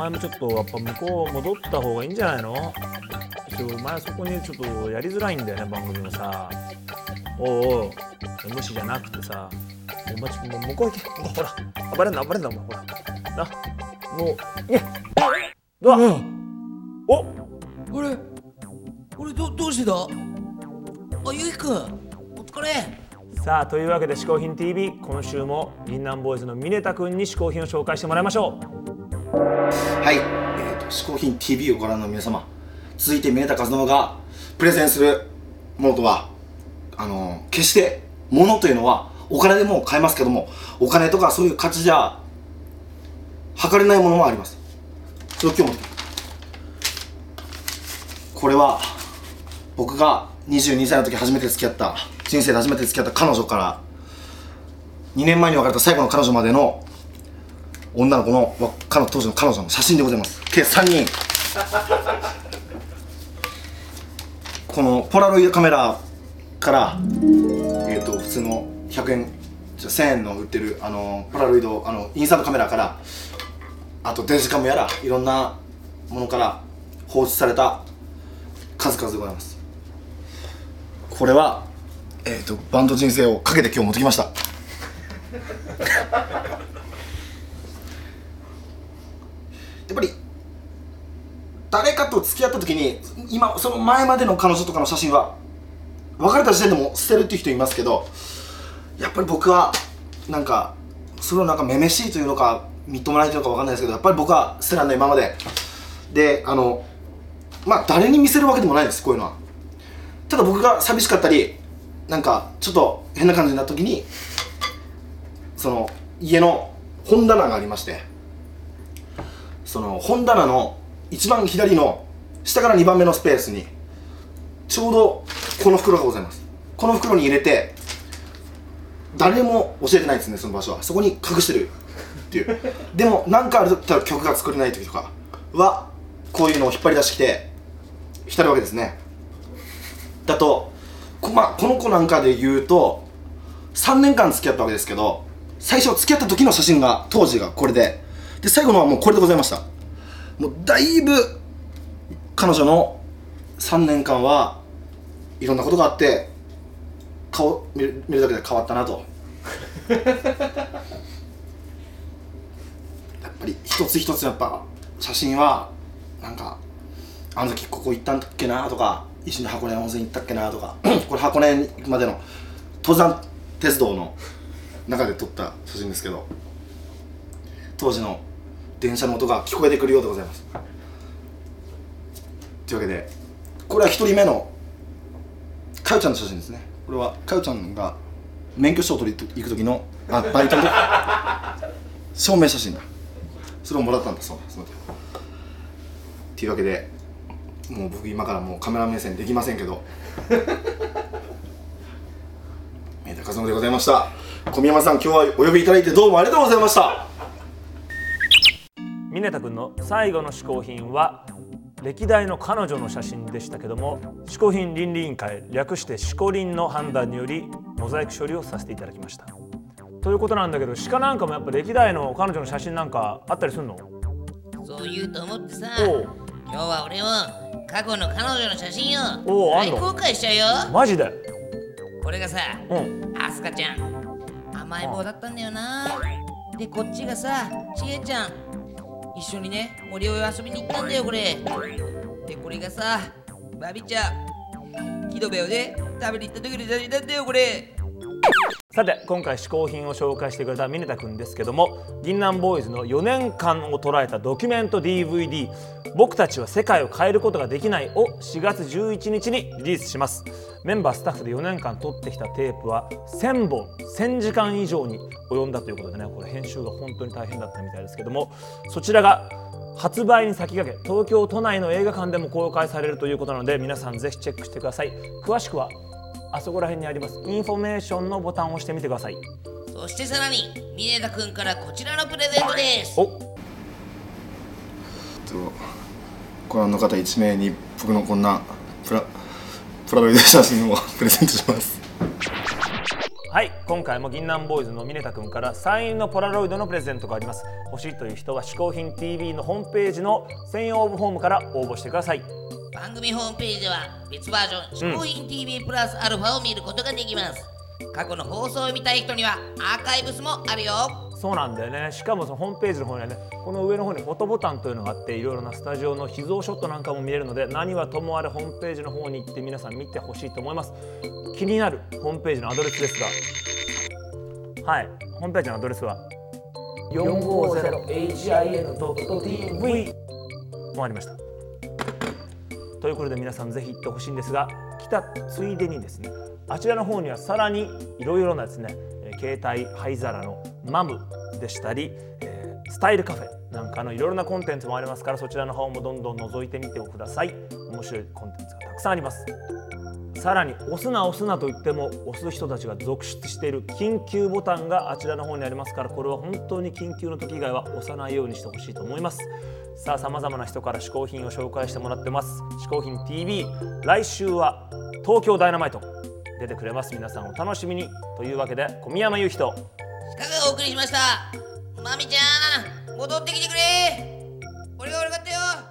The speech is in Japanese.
前もちょっとやっぱ向こう戻った方がいいんじゃないの？ちょお前そこにちょっとやりづらいんだよね番組もさ。おうおう。無視じゃなくてさ。お前ちょっともう向こう行け。ほら暴れんな暴れんなお前ほら。なもういやうわおあれ俺どどうしてだ？あゆうきくんお疲れ。さあというわけで「嗜好品 TV」今週も銀杏ボーイズの峰田君に嗜好品を紹介してもらいましょうはい、えーと、嗜好品 TV をご覧の皆様続いて峰田和信がプレゼンするものとはあの決して物というのはお金でも買えますけどもお金とかそういう価値じゃ測れないものもあります。それを今日これは僕が22歳の時初めて付き合った人生で初めて付き合った彼女から2年前に別れた最後の彼女までの女の子の彼女当時の彼女の写真でございます。計3人。このポラロイドカメラからえっ、と普通の100円じゃ1000円の売ってるあのポラロイドあのインサートカメラからあとデジカメやらいろんなものから放出された数々でございます。これはえっ、とバンド人生をかけて今日持ってきましたやっぱり誰かと付き合った時に今その前までの彼女とかの写真は別れた時点でも捨てるっていう人いますけどやっぱり僕はなんかそれをなんかめめしいというのかみっともないというのかわかんないですけどやっぱり僕は捨てらんない今まで。であのまあ誰に見せるわけでもないですこういうのは。ただ僕が寂しかったりなんかちょっと変な感じになった時にその家の本棚がありましてその本棚の一番左の下から2番目のスペースにちょうどこの袋がございます。この袋に入れて誰も教えてないですねその場所は。そこに隠してるっていう。でも何かある時は曲が作れない時とかはこういうのを引っ張り出してきて浸るわけですね。だとこ,、まあ、この子なんかで言うと3年間付き合ったわけですけど最初付き合った時の写真が当時がこれで。で最後のはもうこれでございました。もうだいぶ彼女の3年間はいろんなことがあって顔見る見るだけで変わったなと。やっぱり一つ一つやっぱ写真はなんかあの時ここ行ったんだっけなとか一緒に箱根温泉行ったっけなとか これ箱根に行くまでの登山鉄道の中で撮った写真ですけど当時の電車の音が聞こえてくるようでございます。というわけでこれは一人目のかよちゃんの写真ですね。これはかよちゃんが免許証を取りに行く時のあバイトの 証明写真だ。それをもらったんだそうだその時。っていうわけでもう僕今からもうカメラ目線できませんけど。三田和信でございました。小宮山さん今日はお呼びいただいてどうもありがとうございました。峰田君の最後の嗜好品は歴代の彼女の写真でしたけども嗜好品倫理委員会略して嗜好倫の判断によりモザイク処理をさせていただきました。ということなんだけど鹿なんかもやっぱ歴代の彼女の写真なんかあったりするの？そう言うと思ってさ今日は俺も過去の彼女の写真を大公開しちゃうよ。マジで？これがさうん。アスカちゃん甘えん坊だったんだよな。でこっちがさちえちゃん一緒にね森を遊びに行ったんだよこれ。でこれがさバビちゃん木戸部をね食べに行った時の写真なんだよこれ。さて今回嗜好品を紹介してくれた峰田君ですけども銀杏ボーイズの4年間を捉えたドキュメント DVD「僕たちは世界を変えることができない」を4月11日にリリースします。メンバースタッフで4年間撮ってきたテープは1000本1000時間以上に及んだということでねこれ編集が本当に大変だったみたいですけどもそちらが発売に先駆け東京都内の映画館でも公開されるということなので皆さんぜひチェックしてください。詳しくはあそこら辺にありますインフォメーションのボタンを押してみてください。そしてさらに峯田くんからこちらのプレゼントです。お。とご覧の方1名に僕のこんなプラプラロイド写真を プレゼントしますはい今回も銀杏ボーイズのミネタ君からサインのポラロイドのプレゼントがあります。欲しいという人は嗜好品 TV のホームページの専用オブフォームから応募してください。番組ホームページでは別バージョン「嗜好品 TV プラスアルファ」を見ることができます。過去の放送を見たい人にはアーカイブスもあるよ。そうなんだよね。しかもそのホームページの方にはねこの上の方にフォトボタンというのがあっていろいろなスタジオの秘蔵ショットなんかも見れるので何はともあれホームページの方に行って皆さん見てほしいと思います。気になるホームページのアドレスですがはい。ホームページのアドレスは 450hin.tv もありました。ということで皆さんぜひ行ってほしいんですが来たついでにですねあちらの方にはさらにいろいろなですね携帯灰皿のマムでしたり、えースタイルカフェなんかのいろいろなコンテンツもありますからそちらの方もどんどん覗いてみてください。面白いコンテンツがたくさんあります。さらに押すな押すなと言っても押す人たちが続出している緊急ボタンがあちらの方にありますからこれは本当に緊急の時以外は押さないようにしてほしいと思います。さあさまざまな人から嗜好品を紹介してもらってます。嗜好品 TV 来週は東京ダイナマイト。出てくれます皆さん。お楽しみに。というわけで小宮山雄人いかがお送りしました。まみちゃん戻ってきてくれ。俺が悪かったよ。